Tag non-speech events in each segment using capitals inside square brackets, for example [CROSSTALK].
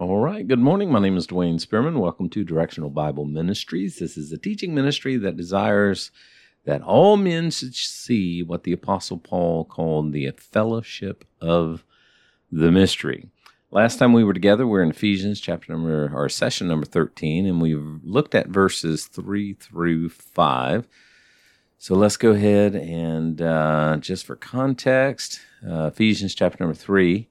All right. Good morning. My name is Dwayne Spearman. Welcome to Directional Bible Ministries. This is a teaching ministry that desires that all men should see what the Apostle Paul called the fellowship of the mystery. Last time we were together, we are in Ephesians chapter number or session number 13, and we looked at verses 3 through 5. So let's go ahead and uh, just for context, uh, Ephesians chapter number 3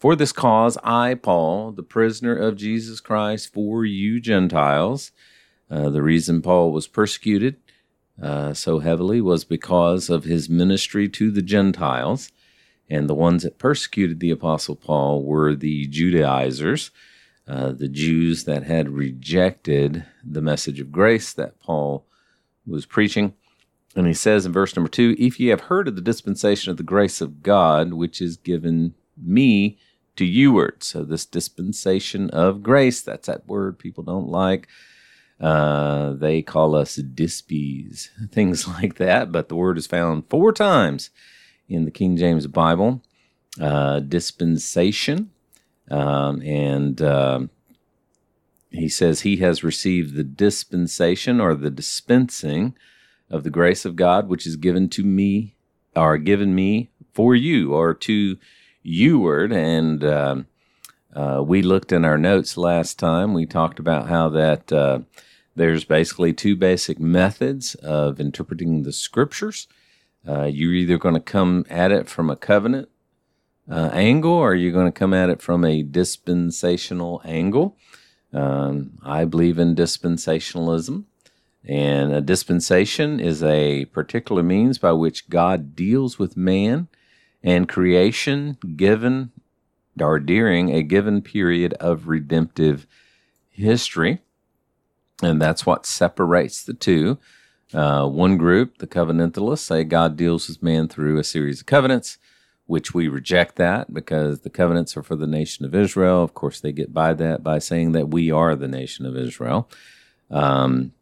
for this cause, I, Paul, the prisoner of Jesus Christ for you Gentiles, uh, the reason Paul was persecuted uh, so heavily was because of his ministry to the Gentiles. And the ones that persecuted the Apostle Paul were the Judaizers, uh, the Jews that had rejected the message of grace that Paul was preaching. And he says in verse number two, If ye have heard of the dispensation of the grace of God, which is given me to youward. So this dispensation of grace, that's that word people don't like. Uh, they call us dispies, [LAUGHS] things like that. But the word is found four times in the King James Bible. Uh, dispensation, um, and uh, he says he has received the dispensation or the dispensing of the grace of God, which is given to me, or given me for you, or to Eward, and uh, uh, we looked in our notes last time. We talked about how that uh, there's basically two basic methods of interpreting the scriptures. Uh, you're either going to come at it from a covenant uh, angle, or you're going to come at it from a dispensational angle. Um, I believe in dispensationalism. And a dispensation is a particular means by which God deals with man and creation given or during a given period of redemptive history. And that's what separates the two. Uh, one group, the covenantalists, say God deals with man through a series of covenants, which we reject that because the covenants are for the nation of Israel. Of course, they get by that by saying that we are the nation of Israel. Um,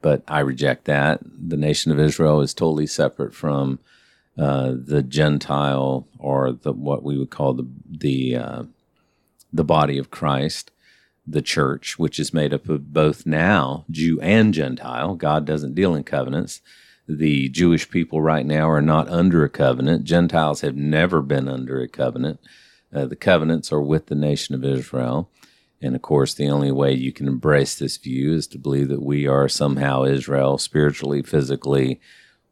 but I reject that. The nation of Israel is totally separate from uh, the Gentile or the what we would call the the uh, the body of Christ, the church, which is made up of both now Jew and Gentile. God doesn't deal in covenants. The Jewish people right now are not under a covenant. Gentiles have never been under a covenant. Uh, the covenants are with the nation of Israel. And of course, the only way you can embrace this view is to believe that we are somehow Israel spiritually, physically,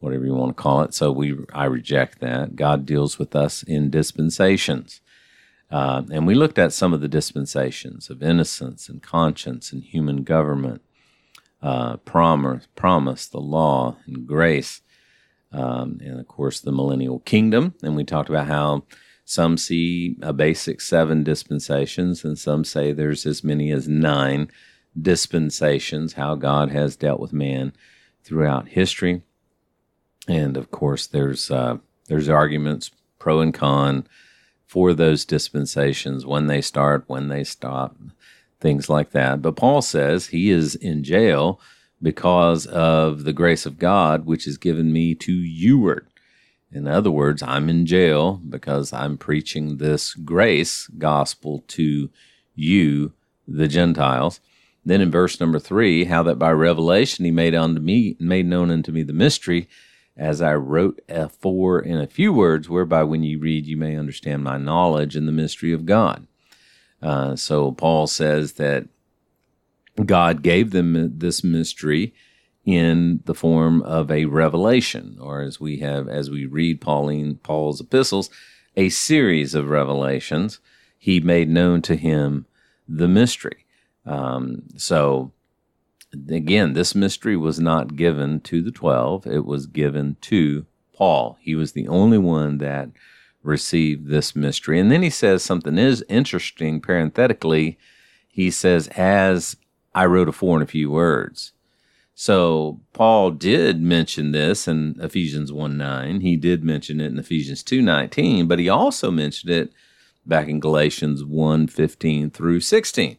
whatever you want to call it. So we, I reject that. God deals with us in dispensations. Uh, and we looked at some of the dispensations of innocence and conscience and human government, uh, promise, promise, the law and grace, um, and of course the millennial kingdom. And we talked about how some see a basic seven dispensations, and some say there's as many as nine dispensations. How God has dealt with man throughout history and of course there's uh, there's arguments pro and con for those dispensations when they start when they stop things like that. But paul says he is in jail because of the grace of god which is given me to youward in other words i'm in jail because i'm preaching this grace gospel to you the gentiles. Then in verse number three how that by revelation he made unto me made known unto me the mystery as I wrote for in a few words, whereby when you read, you may understand my knowledge in the mystery of God. Uh, so Paul says that God gave them this mystery in the form of a revelation, or as we have, as we read Pauline Paul's epistles, a series of revelations. He made known to him the mystery. Um, so again, this mystery was not given to the 12, it was given to Paul. He was the only one that received this mystery. And then he says something is interesting parenthetically. He says, as I wrote afore in a few words. So Paul did mention this in Ephesians 1 9. He did mention it in Ephesians 2 19, but he also mentioned it back in Galatians 1 15 through 16.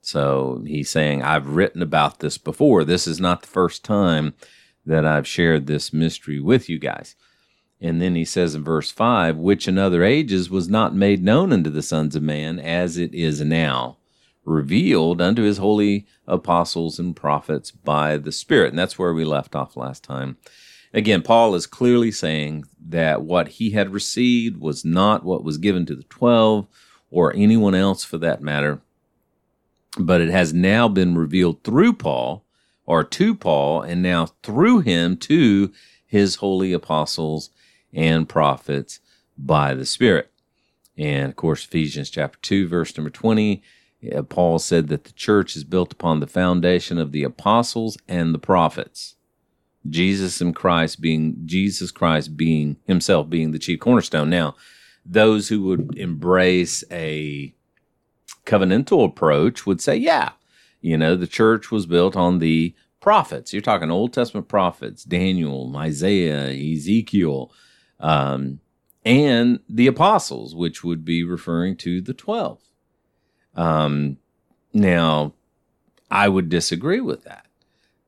So he's saying, I've written about this before. This is not the first time that I've shared this mystery with you guys. And then he says in verse 5, which in other ages was not made known unto the sons of man as it is now, revealed unto his holy apostles and prophets by the Spirit. And that's where we left off last time. Again, Paul is clearly saying that what he had received was not what was given to the 12 or anyone else for that matter, but it has now been revealed through Paul or to Paul and now through him to his holy apostles and prophets by the Spirit. And of course, Ephesians chapter 2, verse number 20, uh, Paul said that the church is built upon the foundation of the apostles and the prophets. Jesus and Christ being Jesus Christ being himself being the chief cornerstone. Now, those who would embrace a covenantal approach would say, yeah, you know, the church was built on the prophets. You're talking Old Testament prophets, Daniel, Isaiah, Ezekiel, um, and the apostles, which would be referring to the 12. Um, now, I would disagree with that.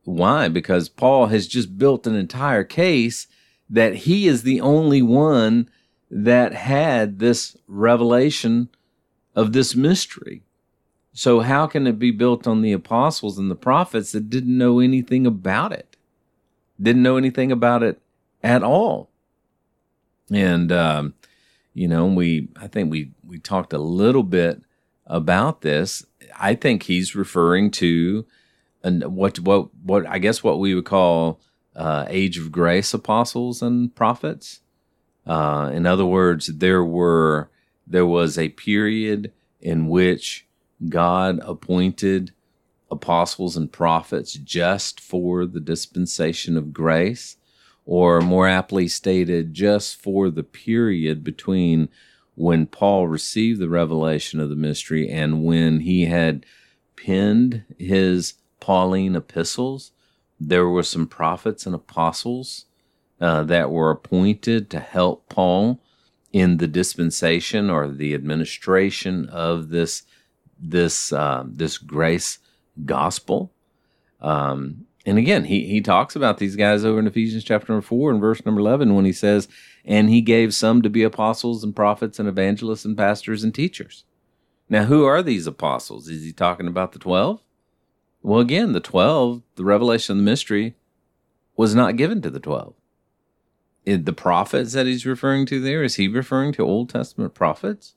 Why? Because Paul has just built an entire case that he is the only one that had this revelation of this mystery. So, how can it be built on the apostles and the prophets that didn't know anything about it? Didn't know anything about it at all. And, um, you know, we, I think we, we talked a little bit about this. I think he's referring to and what what what I guess what we would call uh, age of grace apostles and prophets. Uh, in other words, there were there was a period in which God appointed apostles and prophets just for the dispensation of grace, or more aptly stated, just for the period between when Paul received the revelation of the mystery and when he had penned his Pauline epistles. There were some prophets and apostles uh, that were appointed to help Paul in the dispensation or the administration of this this uh, this grace gospel. Um, and again, he he talks about these guys over in Ephesians chapter number four and verse number eleven when he says, "And he gave some to be apostles and prophets and evangelists and pastors and teachers." Now, who are these apostles? Is he talking about the twelve? Well, again, the 12, the revelation of the mystery, was not given to the 12. The prophets that he's referring to there, is he referring to Old Testament prophets?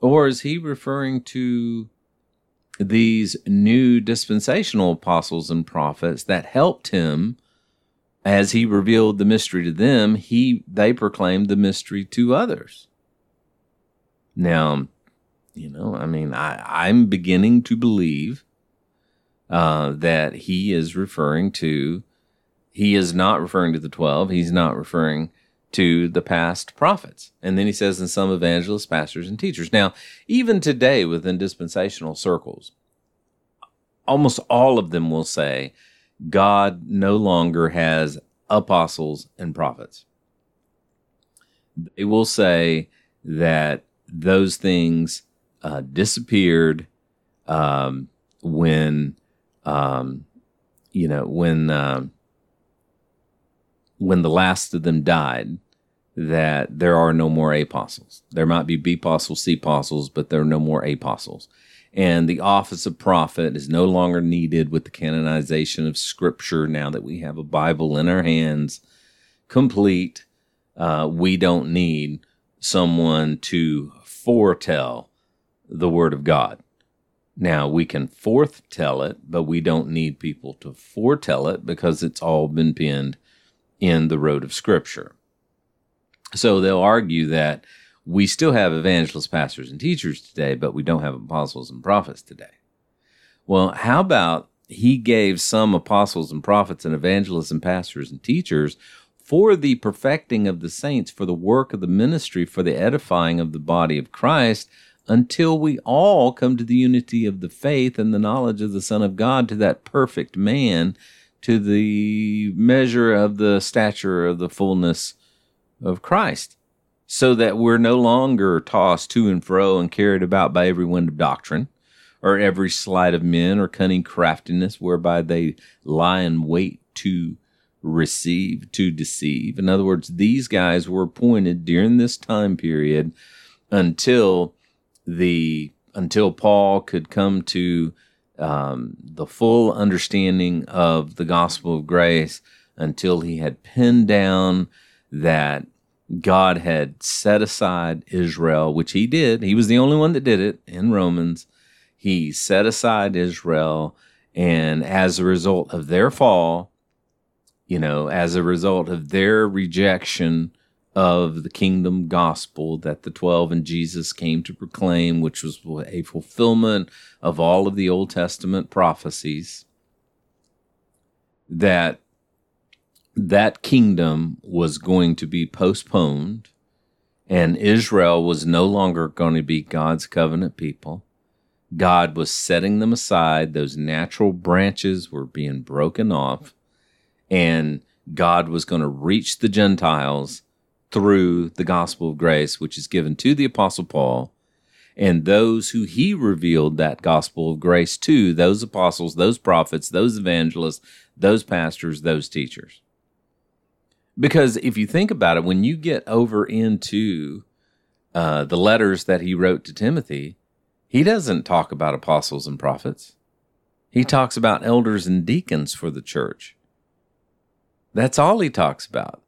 Or is he referring to these new dispensational apostles and prophets that helped him as he revealed the mystery to them, he they proclaimed the mystery to others. Now, you know, I mean, I, I'm beginning to believe uh, that he is referring to. He is not referring to the 12. He's not referring to the past prophets. And then he says, in some evangelists, pastors, and teachers. Now, even today within dispensational circles, almost all of them will say God no longer has apostles and prophets. They will say that those things uh, disappeared um, when um, you know, when uh, when the last of them died, that there are no more apostles. There might be B apostles, C apostles, but there are no more apostles. And the office of prophet is no longer needed with the canonization of Scripture. Now that we have a Bible in our hands, complete, uh, we don't need someone to foretell the Word of God. Now we can tell it, but we don't need people to foretell it because it's all been penned in the road of Scripture. So they'll argue that we still have evangelists, pastors, and teachers today, but we don't have apostles and prophets today. Well, how about he gave some apostles and prophets and evangelists and pastors and teachers for the perfecting of the saints, for the work of the ministry, for the edifying of the body of Christ, until we all come to the unity of the faith and the knowledge of the Son of God, to that perfect man, to the measure of the stature of the fullness of Christ, so that we're no longer tossed to and fro and carried about by every wind of doctrine, or every sleight of men or cunning craftiness whereby they lie in wait to receive to deceive. In other words, these guys were appointed during this time period until the until Paul could come to um, the full understanding of the gospel of grace, until he had pinned down that God had set aside Israel, which he did. He was the only one that did it in Romans. He set aside Israel, and as a result of their fall, you know, as a result of their rejection of the kingdom gospel that the 12 and Jesus came to proclaim, which was a fulfillment of all of the Old Testament prophecies, that that kingdom was going to be postponed and Israel was no longer going to be God's covenant people. God was setting them aside. Those natural branches were being broken off and God was going to reach the Gentiles through the gospel of grace, which is given to the Apostle Paul, and those who he revealed that gospel of grace to, those apostles, those prophets, those evangelists, those pastors, those teachers. Because if you think about it, when you get over into uh, the letters that he wrote to Timothy, he doesn't talk about apostles and prophets. He talks about elders and deacons for the church. That's all he talks about.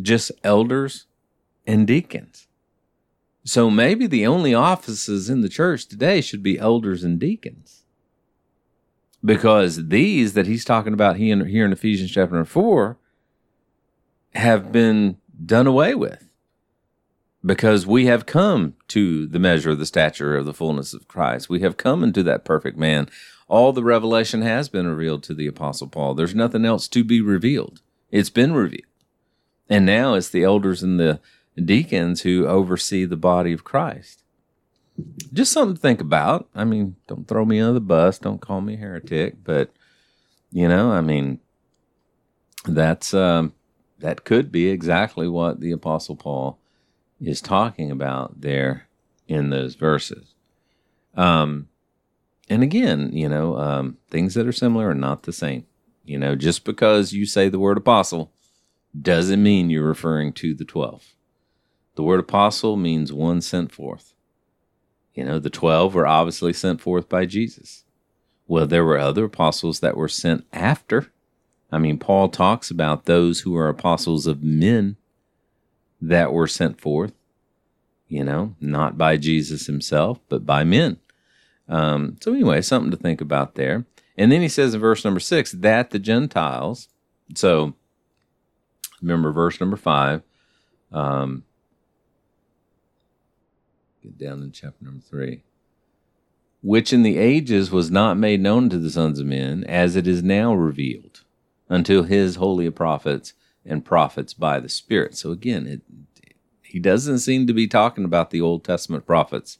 Just elders and deacons. So maybe the only offices in the church today should be elders and deacons. Because these that he's talking about here in Ephesians chapter 4 have been done away with because we have come to the measure of the stature of the fullness of Christ. We have come into that perfect man all the revelation has been revealed to the Apostle Paul. There's nothing else to be revealed. It's been revealed. And now it's the elders and the deacons who oversee the body of Christ. Just something to think about. I mean, don't throw me under the bus. Don't call me a heretic. But, you know, I mean, that's, um, that could be exactly what the Apostle Paul is talking about there in those verses. Um, and again, you know, um, things that are similar are not the same. You know, just because you say the word apostle doesn't mean you're referring to the 12. The word apostle means one sent forth. You know, the 12 were obviously sent forth by Jesus. Well, there were other apostles that were sent after. I mean, Paul talks about those who are apostles of men that were sent forth, you know, not by Jesus himself, but by men. Um, so, anyway, something to think about there. And then he says in verse number six that the Gentiles, so remember verse number five, um, get down in chapter number three, which in the ages was not made known to the sons of men, as it is now revealed until his holy prophets and prophets by the Spirit. So again, it, he doesn't seem to be talking about the Old Testament prophets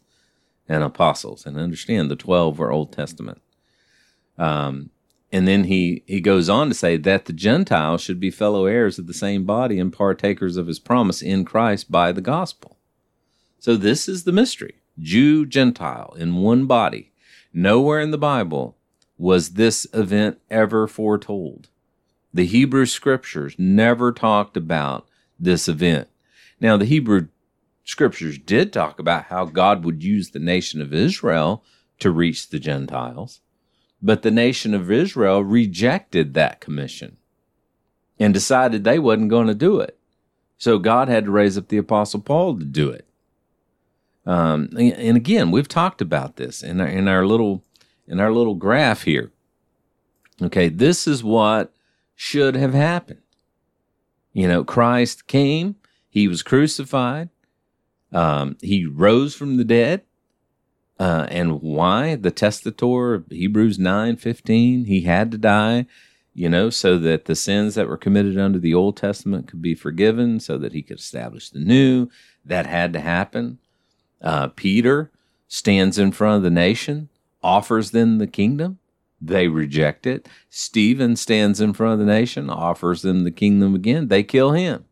and apostles. And understand the 12 were Old Testament. Um, and then he, he goes on to say that the Gentiles should be fellow heirs of the same body and partakers of his promise in Christ by the gospel. So this is the mystery Jew, Gentile in one body. Nowhere in the Bible was this event ever foretold. The Hebrew scriptures never talked about this event. Now, the Hebrew scriptures did talk about how God would use the nation of Israel to reach the Gentiles, but the nation of Israel rejected that commission and decided they wasn't going to do it. So God had to raise up the Apostle Paul to do it. Um, and again, we've talked about this in our, in our little in our little graph here. Okay, this is what should have happened. You know, Christ came, he was crucified, um, he rose from the dead. Uh, and why? The testator Hebrews 9 15, he had to die, you know, so that the sins that were committed under the Old Testament could be forgiven, so that he could establish the new. That had to happen. Uh, Peter stands in front of the nation, offers them the kingdom. They reject it. Stephen stands in front of the nation, offers them the kingdom again. They kill him.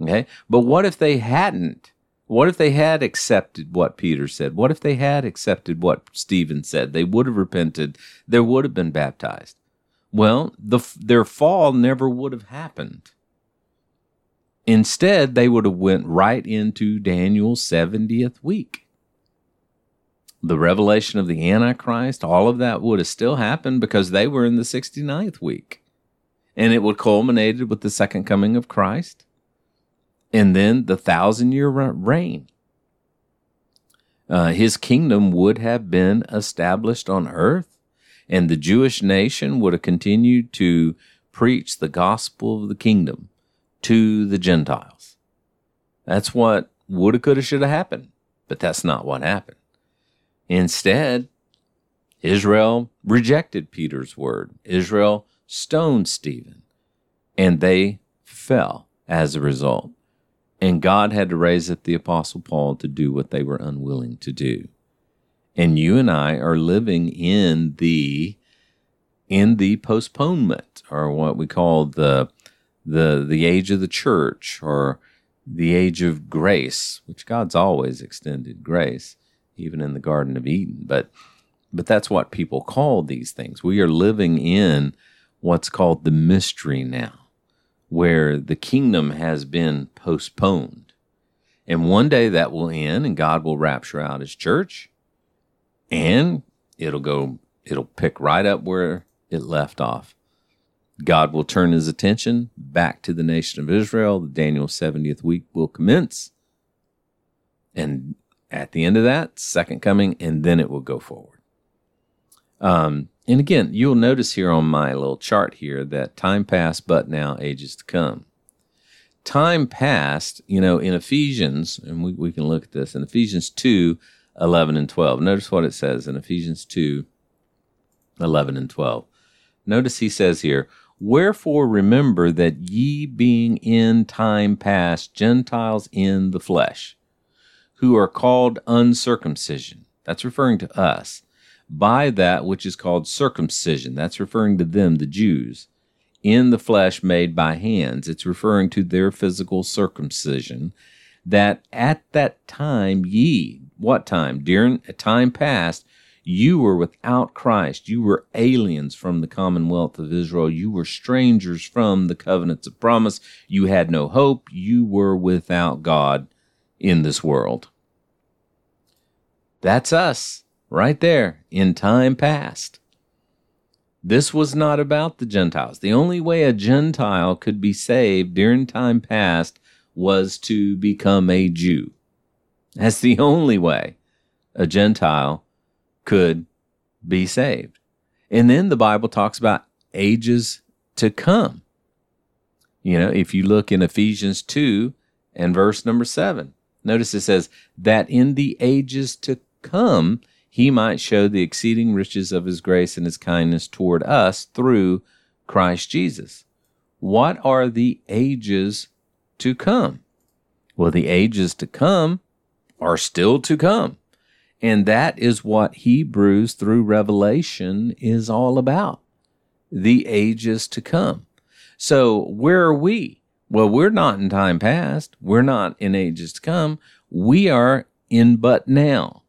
Okay. But what if they hadn't? What if they had accepted what Peter said? What if they had accepted what Stephen said? They would have repented. There would have been baptized. Well, the, their fall never would have happened. Instead, they would have went right into Daniel's 70th week. The revelation of the Antichrist, all of that would have still happened because they were in the 69th week. And it would culminated with the second coming of Christ and then the thousand year reign. Uh, his kingdom would have been established on earth, and the Jewish nation would have continued to preach the gospel of the kingdom to the Gentiles. That's what woulda, coulda, shoulda happened, but that's not what happened. Instead, Israel rejected Peter's word. Israel stoned Stephen, and they fell as a result. And God had to raise up the Apostle Paul to do what they were unwilling to do. And you and I are living in the in the postponement, or what we call the the the age of the church, or the age of grace, which God's always extended grace, even in the Garden of Eden. But but that's what people call these things. We are living in what's called the mystery now where the kingdom has been postponed. And one day that will end and God will rapture out his church and it'll go, it'll pick right up where it left off. God will turn his attention back to the nation of Israel. The Daniel 70th week will commence. And at the end of that, second coming, and then it will go forward. Um, and again, you'll notice here on my little chart here that time past, but now ages to come. Time past, you know, in Ephesians, and we, we can look at this in Ephesians 2 11 and 12. Notice what it says in Ephesians 2 11 and 12. Notice he says here, Wherefore remember that ye being in time past Gentiles in the flesh, who are called uncircumcision. That's referring to us by that which is called circumcision. That's referring to them, the Jews, in the flesh made by hands. It's referring to their physical circumcision. That at that time ye, what time? During a time past, you were without Christ. You were aliens from the commonwealth of Israel. You were strangers from the covenants of promise. You had no hope. You were without God in this world. That's us right there in time past. This was not about the Gentiles. The only way a Gentile could be saved during time past was to become a Jew. That's the only way a Gentile could be saved. And then the Bible talks about ages to come. You know, if you look in Ephesians 2 and verse number 7, notice it says, that in the ages to come, he might show the exceeding riches of his grace and his kindness toward us through Christ Jesus. What are the ages to come? Well, the ages to come are still to come. And that is what Hebrews through Revelation is all about. The ages to come. So where are we? Well, we're not in time past. We're not in ages to come. We are in but now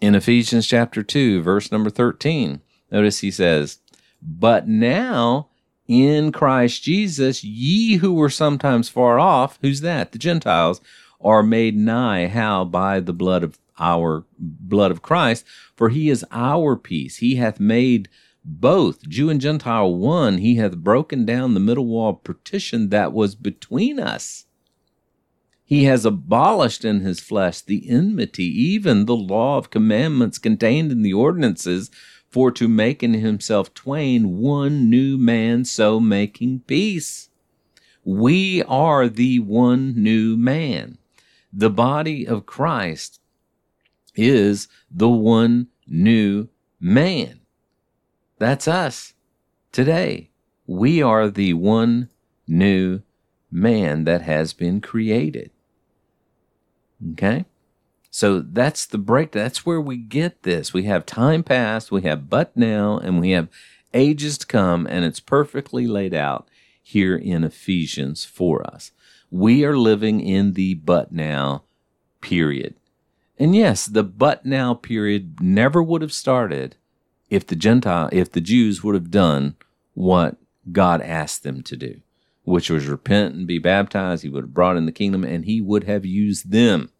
in Ephesians chapter 2, verse number 13. Notice he says, But now in Christ Jesus, ye who were sometimes far off, who's that? The Gentiles, are made nigh. How? By the blood of our blood of Christ, for he is our peace. He hath made both Jew and Gentile one. He hath broken down the middle wall partition that was between us he has abolished in his flesh the enmity, even the law of commandments contained in the ordinances, for to make in himself twain one new man, so making peace. We are the one new man. The body of Christ is the one new man. That's us today. We are the one new man that has been created. Okay? So that's the break. That's where we get this. We have time past, we have but now, and we have ages to come, and it's perfectly laid out here in Ephesians for us. We are living in the but now period. And yes, the but now period never would have started if the Gentile, if the Jews would have done what God asked them to do, which was repent and be baptized. He would have brought in the kingdom and he would have used them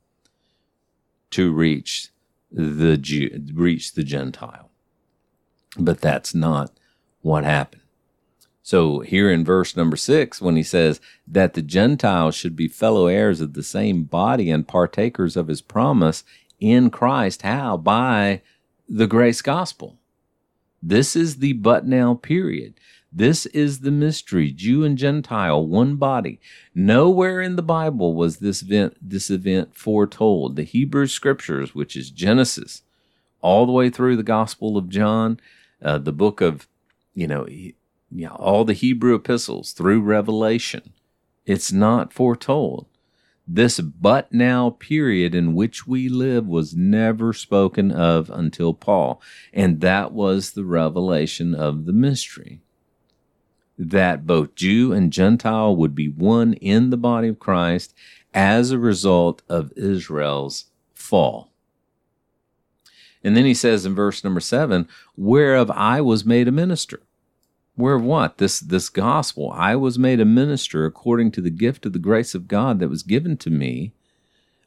to reach the Jew, reach the Gentile. But that's not what happened. So here in verse number six, when he says that the Gentiles should be fellow heirs of the same body and partakers of his promise in Christ, how? By the grace gospel. This is the but now period. This is the mystery, Jew and Gentile, one body. Nowhere in the Bible was this event, this event foretold. The Hebrew scriptures, which is Genesis, all the way through the Gospel of John, uh, the book of, you know, you know, all the Hebrew epistles through Revelation, it's not foretold. This but now period in which we live was never spoken of until Paul, and that was the revelation of the mystery that both Jew and Gentile would be one in the body of Christ as a result of Israel's fall. And then he says in verse number seven, whereof I was made a minister. Whereof what? This, this gospel. I was made a minister according to the gift of the grace of God that was given to me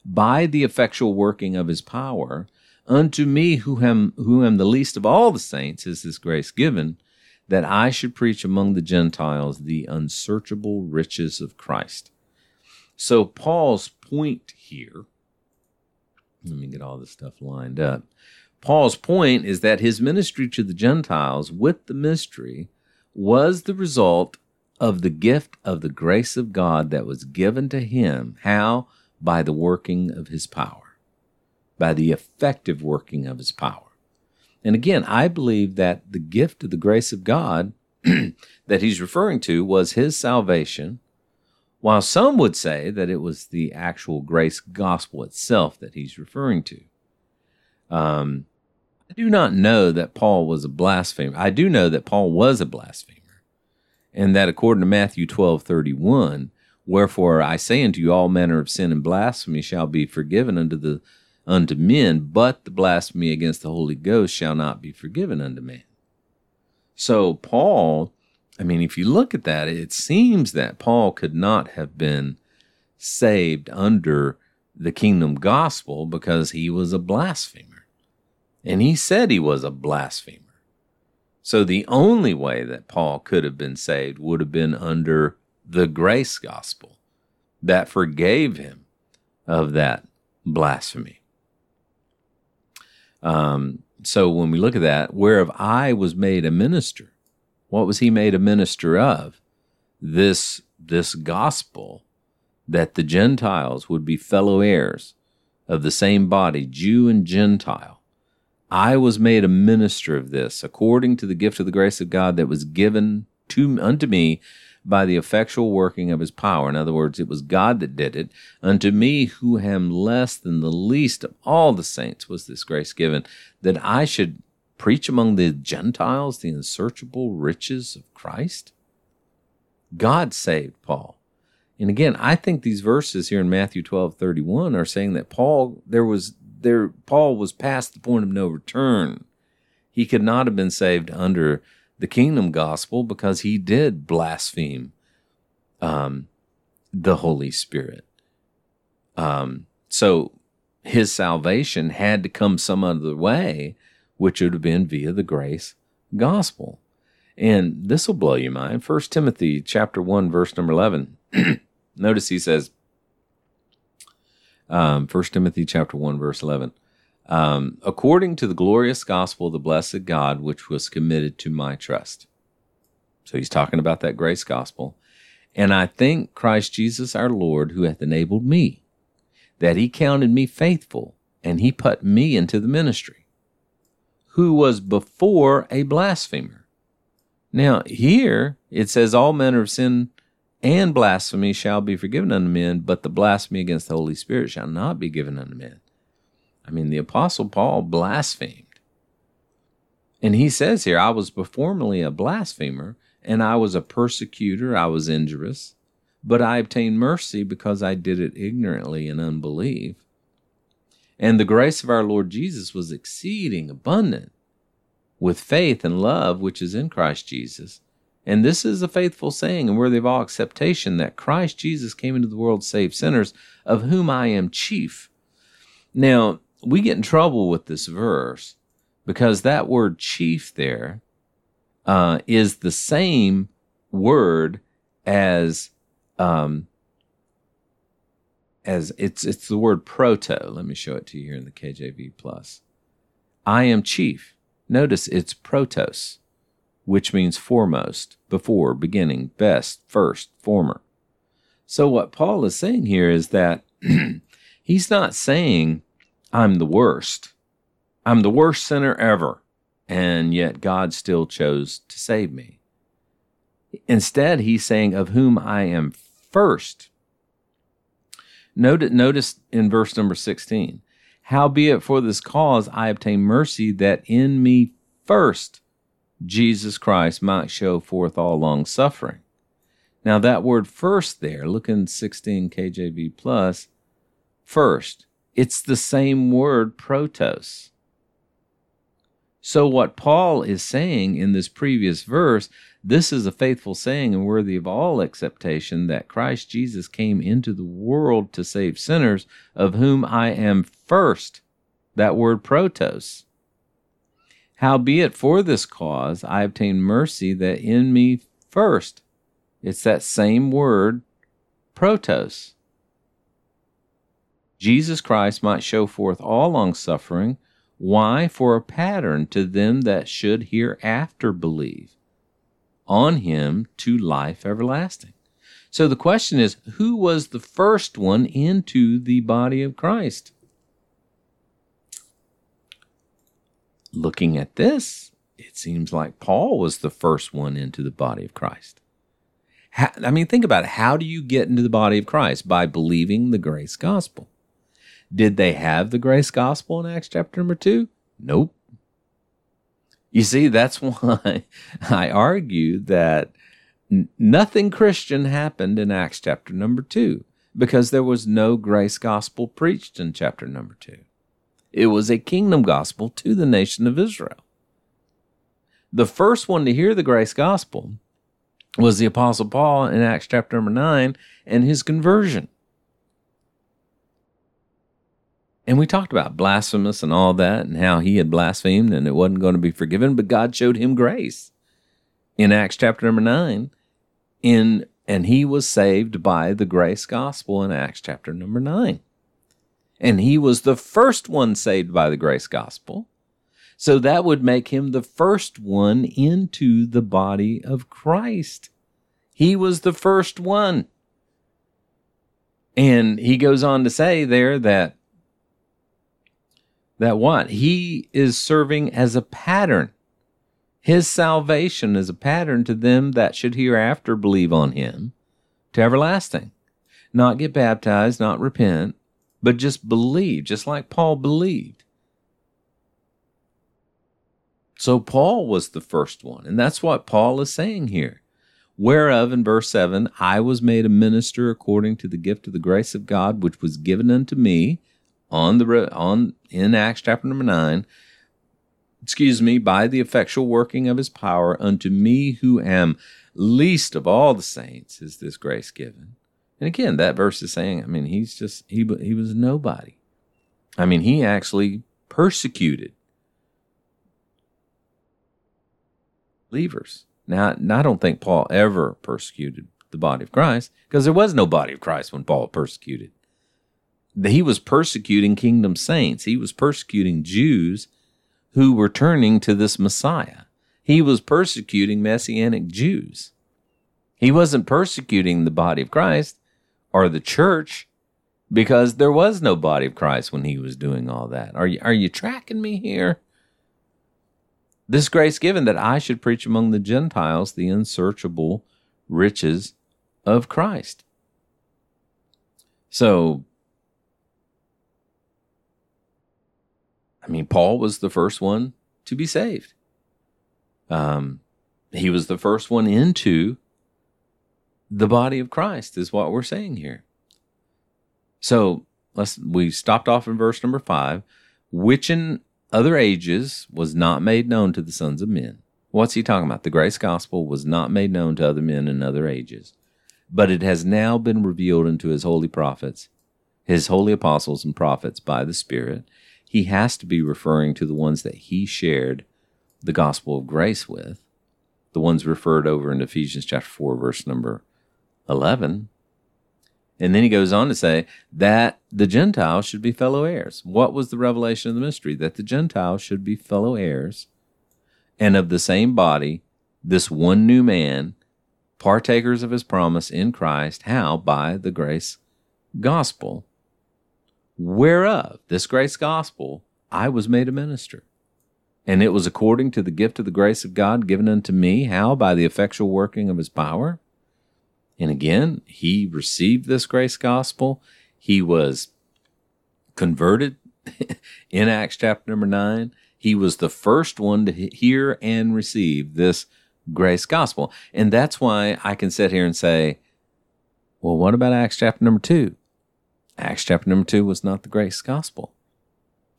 by the effectual working of his power. Unto me who am, who am the least of all the saints is this grace given that I should preach among the Gentiles the unsearchable riches of Christ. So, Paul's point here, let me get all this stuff lined up. Paul's point is that his ministry to the Gentiles with the mystery was the result of the gift of the grace of God that was given to him. How? By the working of his power, by the effective working of his power. And again, I believe that the gift of the grace of God [CLEARS THROAT] that he's referring to was his salvation, while some would say that it was the actual grace gospel itself that he's referring to. Um, I do not know that Paul was a blasphemer. I do know that Paul was a blasphemer, and that according to Matthew twelve thirty one, wherefore I say unto you, all manner of sin and blasphemy shall be forgiven unto the unto men, but the blasphemy against the Holy Ghost shall not be forgiven unto man. So, Paul, I mean, if you look at that, it seems that Paul could not have been saved under the kingdom gospel because he was a blasphemer. And he said he was a blasphemer. So, the only way that Paul could have been saved would have been under the grace gospel that forgave him of that blasphemy. Um, so when we look at that, whereof I was made a minister, what was he made a minister of? This this gospel that the Gentiles would be fellow heirs of the same body, Jew and Gentile. I was made a minister of this according to the gift of the grace of God that was given to unto me by the effectual working of his power. In other words, it was God that did it. Unto me, who am less than the least of all the saints, was this grace given, that I should preach among the Gentiles the unsearchable riches of Christ? God saved Paul. And again, I think these verses here in Matthew 12, 31 are saying that Paul, there was there Paul was past the point of no return. He could not have been saved under the kingdom gospel because he did blaspheme um, the Holy Spirit. Um, so his salvation had to come some other way, which would have been via the grace gospel. And this will blow your mind. First Timothy chapter one, verse number eleven. [CLEARS THROAT] Notice he says, um, First Timothy chapter one, verse eleven um, according to the glorious gospel of the blessed God, which was committed to my trust. So he's talking about that grace gospel. And I thank Christ Jesus our Lord, who hath enabled me, that he counted me faithful, and he put me into the ministry, who was before a blasphemer. Now, here it says, All manner of sin and blasphemy shall be forgiven unto men, but the blasphemy against the Holy Spirit shall not be given unto men. I mean, the Apostle Paul blasphemed. And he says here, I was formerly a blasphemer, and I was a persecutor, I was injurious, but I obtained mercy because I did it ignorantly in unbelief. And the grace of our Lord Jesus was exceeding abundant with faith and love which is in Christ Jesus. And this is a faithful saying and worthy of all acceptation that Christ Jesus came into the world to save sinners, of whom I am chief. Now, we get in trouble with this verse because that word chief there uh, is the same word as um, as it's it's the word proto. Let me show it to you here in the KJV plus. I am chief. Notice it's protos, which means foremost, before, beginning, best, first, former. So what Paul is saying here is that [CLEARS THROAT] he's not saying I'm the worst. I'm the worst sinner ever, and yet God still chose to save me. Instead, he's saying of whom I am first Notice, notice in verse number 16, howbeit for this cause I obtain mercy that in me first Jesus Christ might show forth all long suffering. Now that word first there, look in 16 KJV plus, first, it's the same word protos. So what Paul is saying in this previous verse this is a faithful saying and worthy of all acceptation that Christ Jesus came into the world to save sinners, of whom I am first. That word protos. Howbeit for this cause I obtained mercy that in me first. It's that same word, protos. Jesus Christ might show forth all longsuffering. Why? For a pattern to them that should hereafter believe on him to life everlasting. So the question is who was the first one into the body of Christ? Looking at this, it seems like Paul was the first one into the body of Christ. How, I mean, think about it. How do you get into the body of Christ? By believing the grace gospel. Did they have the grace gospel in Acts chapter number two? Nope. You see, that's [LAUGHS] why I argue that nothing Christian happened in Acts chapter number two, because there was no grace gospel preached in chapter number two. It was a kingdom gospel to the nation of Israel. The first one to hear the grace gospel was the Apostle Paul in Acts chapter number nine and his conversion. And we talked about blasphemous and all that and how he had blasphemed and it wasn't going to be forgiven, but God showed him grace in Acts chapter number 9 in and he was saved by the grace gospel in Acts chapter number 9. And he was the first one saved by the grace gospel. So that would make him the first one into the body of Christ. He was the first one. And he goes on to say there that that what? He is serving as a pattern. His salvation is a pattern to them that should hereafter believe on him to everlasting. Not get baptized, not repent, but just believe, just like Paul believed. So Paul was the first one, and that's what Paul is saying here. Whereof in verse 7, I was made a minister according to the gift of the grace of God, which was given unto me on the on in Acts chapter number nine, excuse me, by the effectual working of his power unto me who am least of all the saints is this grace given. And again, that verse is saying, I mean, he's just he he was nobody. I mean, he actually persecuted believers. Now, I don't think Paul ever persecuted the body of Christ because there was no body of Christ when Paul persecuted he was persecuting kingdom saints. He was persecuting Jews who were turning to this Messiah. He was persecuting Messianic Jews. He wasn't persecuting the body of Christ or the church because there was no body of Christ when he was doing all that. Are you, are you tracking me here? This grace given that I should preach among the Gentiles the unsearchable riches of Christ. So I mean, Paul was the first one to be saved. Um, he was the first one into the body of Christ, is what we're saying here. So let's we stopped off in verse number five, which in other ages was not made known to the sons of men, What's he talking about? The grace gospel was not made known to other men in other ages, but it has now been revealed unto his holy prophets, his holy apostles and prophets by the Spirit. He has to be referring to the ones that he shared the gospel of grace with, the ones referred over in Ephesians chapter 4, verse number 11. And then he goes on to say that the Gentiles should be fellow heirs. What was the revelation of the mystery? That the Gentiles should be fellow heirs and of the same body, this one new man, partakers of his promise in Christ. How? By the grace gospel, whereof this grace gospel I was made a minister. And it was according to the gift of the grace of God given unto me. How? By the effectual working of his power. And again, he received this grace gospel. He was converted [LAUGHS] in Acts chapter number nine. He was the first one to hear and receive this grace gospel. And that's why I can sit here and say, well, what about Acts chapter number two? Acts chapter number two was not the grace gospel,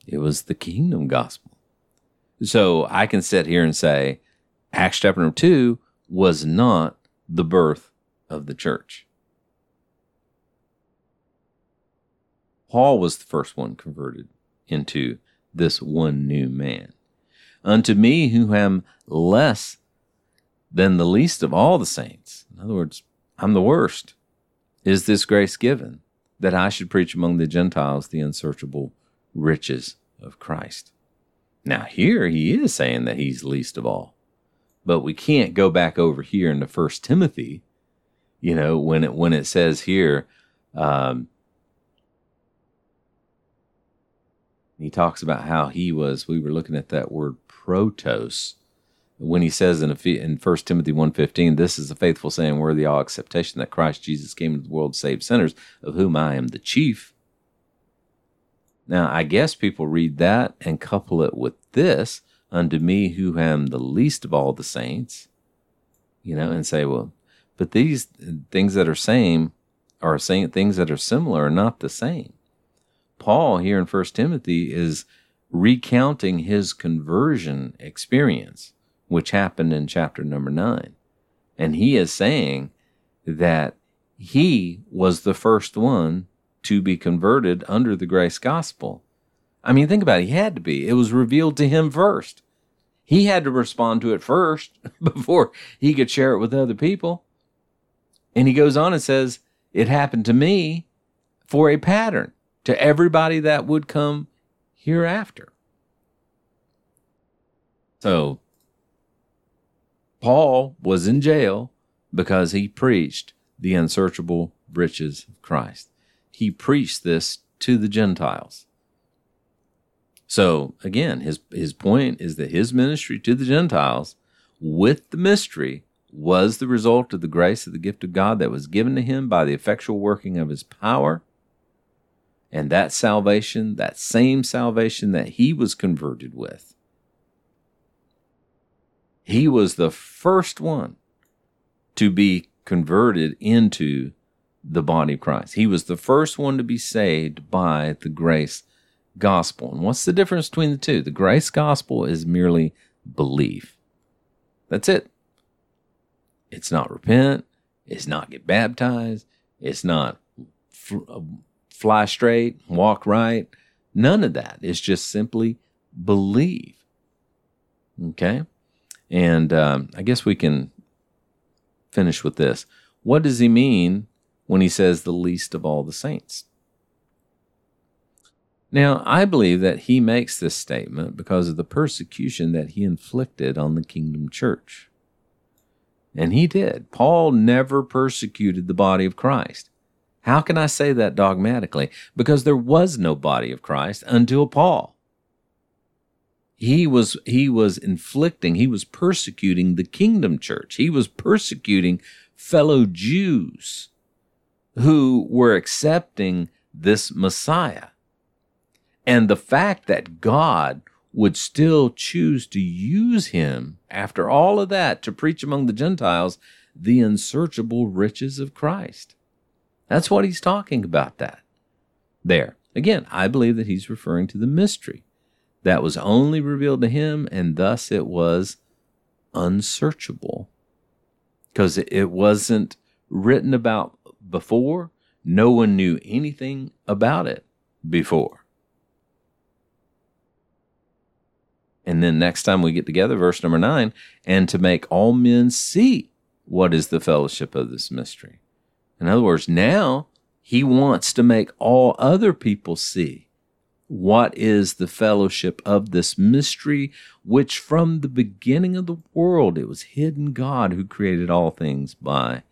it was the kingdom gospel. So I can sit here and say, Acts chapter number two was not the birth of the church. Paul was the first one converted into this one new man. Unto me, who am less than the least of all the saints, in other words, I'm the worst, is this grace given that I should preach among the Gentiles the unsearchable riches of Christ. Now, here he is saying that he's least of all. But we can't go back over here into First Timothy, you know, when it when it says here, um, he talks about how he was. We were looking at that word protos when he says in in First Timothy 1.15, this is a faithful saying worthy all acceptation that Christ Jesus came into the world to save sinners, of whom I am the chief. Now, I guess people read that and couple it with this, unto me who am the least of all the saints, you know, and say, well, but these things that are same are saying things that are similar are not the same. Paul here in First Timothy is recounting his conversion experience, which happened in chapter number nine. And he is saying that he was the first one to be converted under the grace gospel. I mean, think about it. He had to be. It was revealed to him first. He had to respond to it first [LAUGHS] before he could share it with other people. And he goes on and says, It happened to me for a pattern to everybody that would come hereafter. So, Paul was in jail because he preached the unsearchable riches of Christ he preached this to the Gentiles. So again, his his point is that his ministry to the Gentiles with the mystery was the result of the grace of the gift of God that was given to him by the effectual working of his power. And that salvation, that same salvation that he was converted with, he was the first one to be converted into the body of Christ. He was the first one to be saved by the grace gospel. And what's the difference between the two? The grace gospel is merely belief. That's it. It's not repent. It's not get baptized. It's not uh, fly straight, walk right. None of that. It's just simply believe. Okay? And um, I guess we can finish with this. What does he mean when he says the least of all the saints. Now, I believe that he makes this statement because of the persecution that he inflicted on the kingdom church. And he did. Paul never persecuted the body of Christ. How can I say that dogmatically? Because there was no body of Christ until Paul. He was he was inflicting, he was persecuting the kingdom church. He was persecuting fellow Jews who were accepting this Messiah. And the fact that God would still choose to use him after all of that to preach among the Gentiles the unsearchable riches of Christ. That's what he's talking about that. There. Again, I believe that he's referring to the mystery that was only revealed to him and thus it was unsearchable because it wasn't written about before. No one knew anything about it before. And then next time we get together, verse number nine, and to make all men see what is the fellowship of this mystery. In other words, now he wants to make all other people see what is the fellowship of this mystery, which from the beginning of the world it was hidden God who created all things by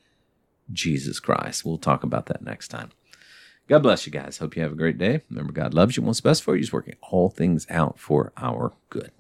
Jesus Christ. We'll talk about that next time. God bless you guys. Hope you have a great day. Remember, God loves you, wants best for you. He's working all things out for our good.